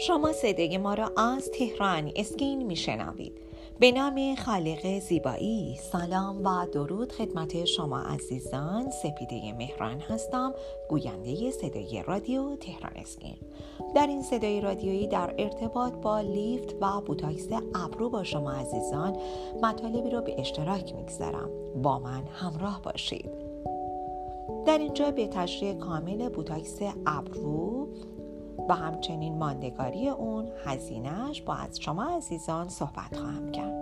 شما صدای ما را از تهران اسکین میشنوید. به نام خالق زیبایی سلام و درود خدمت شما عزیزان. سپیده مهران هستم گوینده صدای رادیو تهران اسکین. در این صدای رادیویی در ارتباط با لیفت و بوتاکس ابرو با شما عزیزان مطالبی را به اشتراک می‌گذارم. با من همراه باشید. در اینجا به تشریح کامل بوتاکس ابرو و همچنین ماندگاری اون هزینهش با از شما عزیزان صحبت خواهم کرد.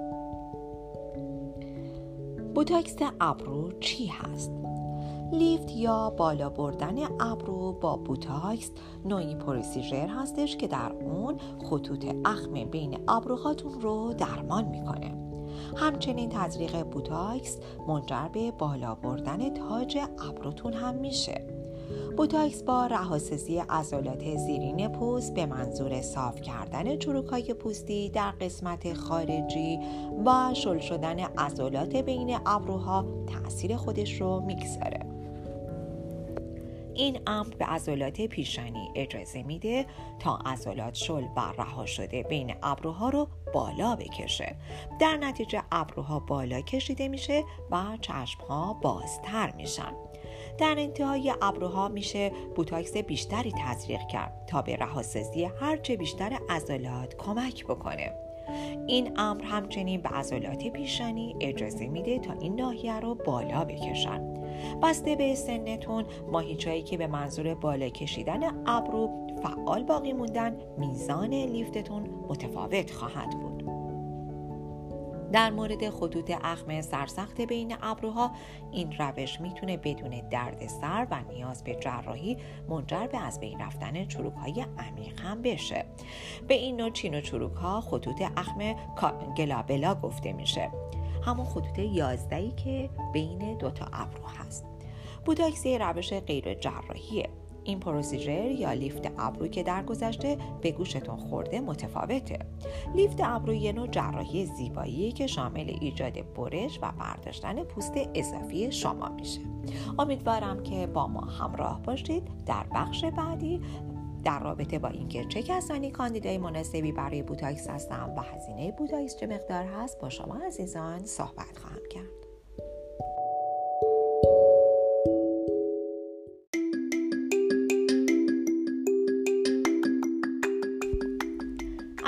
بوتاکس ابرو چی هست؟ لیفت یا بالا بردن ابرو با بوتاکس نوعی procedure هستش که در اون خطوط اخم بین ابروهاتون رو درمان می‌کنه. همچنین تزریق بوتاکس منجر به بالا بردن تاج ابروتون هم میشه. بوتاکس با رهاسازی عضلات زیرین پوست به منظور صاف کردن چروکهای پوستی در قسمت خارجی و شل شدن عضلات بین ابروها تاثیر خودش رو می‌گذاره. این امر به عضلات پیشانی اجازه میده تا عضلات شل و رها شده بین ابروها رو بالا بکشه. در نتیجه ابروها بالا کشیده میشه و چشمها بازتر میشن. در انتهای ابروها میشه بوتاکس بیشتری تزریق کرد تا به رهاسازی هرچه بیشتر عضلات کمک بکنه. این امر همچنین به عضلات پیشانی اجازه میده تا این ناحیه رو بالا بکشن. بسته به سنتون ماهیچهایی که به منظور بالا کشیدن ابرو فعال باقی موندن میزان لیفتتون متفاوت خواهد بود. در مورد خطوط اخم سرسخت بین ابروها این روش می‌تونه بدون درد سر و نیاز به جراحی منجر به از بین رفتن چروک های عمیق هم بشه. به این نوع چین و چروک ها خطوط اخم گلابلا گفته میشه. همون خطوط یازدهی که بین دوتا ابرو هست. بوداکسی روش غیر جراحیه. این پروسیجر یا لیفت ابرو که در گذشته به گوشتون خورده متفاوته. لیفت ابرو یه نوع جراحی زیبایی که شامل ایجاد برش و برداشتن پوست اضافی شما میشه. امیدوارم که با ما همراه باشید در بخش بعدی. در رابطه با اینکه چه کسانی کاندیدای مناسبی برای بوتاکس هستن و هزینه بوتاکس چه مقدار هست با شما عزیزان صحبت خواهم کرد.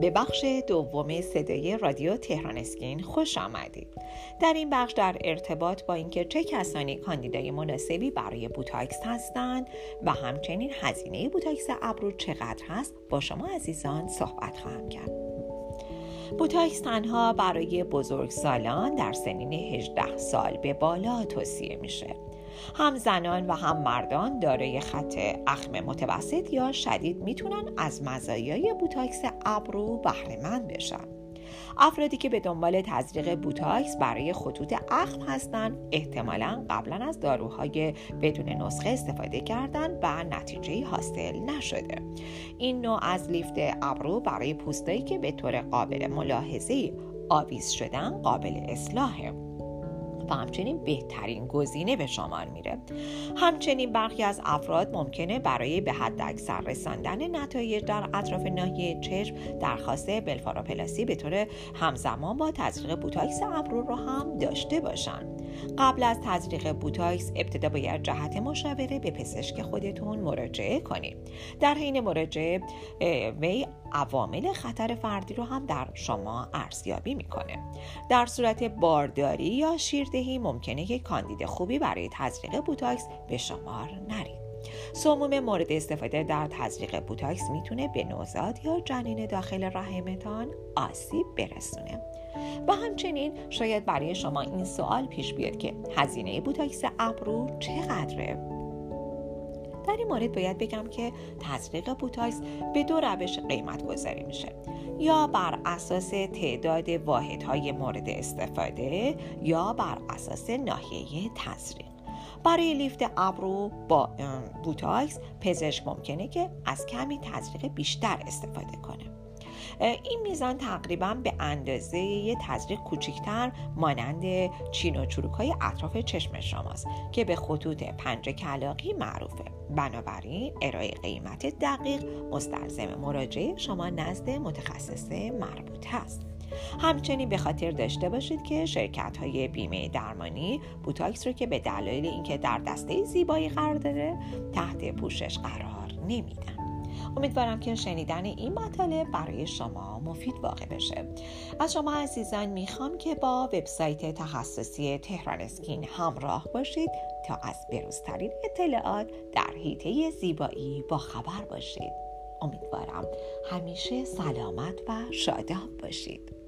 به بخش دوم صدای رادیو تهران اسکین خوش آمدید. در این بخش در ارتباط با اینکه چه کسانی کاندیدای مناسبی برای بوتاکس هستند و همچنین هزینه بوتاکس ابرو چقدر هست با شما عزیزان صحبت خواهم کرد. بوتاکس تنها برای بزرگسالان در سنین 18 سال به بالا توصیه میشه. هم زنان و هم مردان دارای خط اخم متوسط یا شدید می‌تونن از مزایای بوتاکس ابرو بهره مند بشن. افرادی که به دنبال تزریق بوتاکس برای خطوط اخم هستند احتمالا قبلا از داروهای بدون نسخه استفاده کردن و نتیجه حاصل نشده. این نوع از لیفت ابرو برای پوستایی که به طور قابل ملاحظه آویز شدن قابل اصلاحه. و همچنین بهترین گزینه به شمار میره. همچنین برخی از افراد ممکنه برای به حد اکثر رساندن نتایج در اطراف ناحیه چشم درخواست بلفاروپلاستی به طور همزمان با تزریق بوتاکس ابرو رو هم داشته باشن. قبل از تزریق بوتاکس ابتدا باید جهت مشاوره به پزشک خودتون مراجعه کنید. در حین مراجعه وی عوامل خطر فردی رو هم در شما ارزیابی می‌کنه. در صورت بارداری یا شیردهی ممکنه که کاندید خوبی برای تزریق بوتاکس به شمار نرید. سموم مورد استفاده در تزریق بوتاکس می‌تونه به نوزاد یا جنین داخل رحمتان آسیب برسونه. و همچنین شاید برای شما این سوال پیش بیاد که هزینه بوتاکس ابرو چقدره؟ در این مورد باید بگم که تزریق بوتاکس به دو روش قیمت گذاری میشه. یا بر اساس تعداد واحدهای مورد استفاده یا بر اساس ناحیه تزریق. برای لیفت ابرو با بوتاکس پزشک ممکنه که از کمی تزریق بیشتر استفاده کنه. این میزان تقریبا به اندازه یه تزریق کوچکتر مانند چین و چروک های اطراف چشم شماست که به خطوط پنجه کلاغی معروفه. بنابراین ارائه قیمت دقیق مستلزم مراجعه شما نزد متخصص مربوط هست. همچنین به خاطر داشته باشید که شرکت های بیمه درمانی بوتاکس رو که به دلایل اینکه در دسته زیبایی قرار داره تحت پوشش قرار نمیدن. امیدوارم که شنیدن این مطالب برای شما مفید واقع بشه. از شما عزیزان می‌خوام که با وبسایت تخصصی تهران اسکین همراه باشید تا از بروزترین اطلاعات در حیطه زیبایی با خبر باشید. امیدوارم همیشه سلامت و شاداب باشید.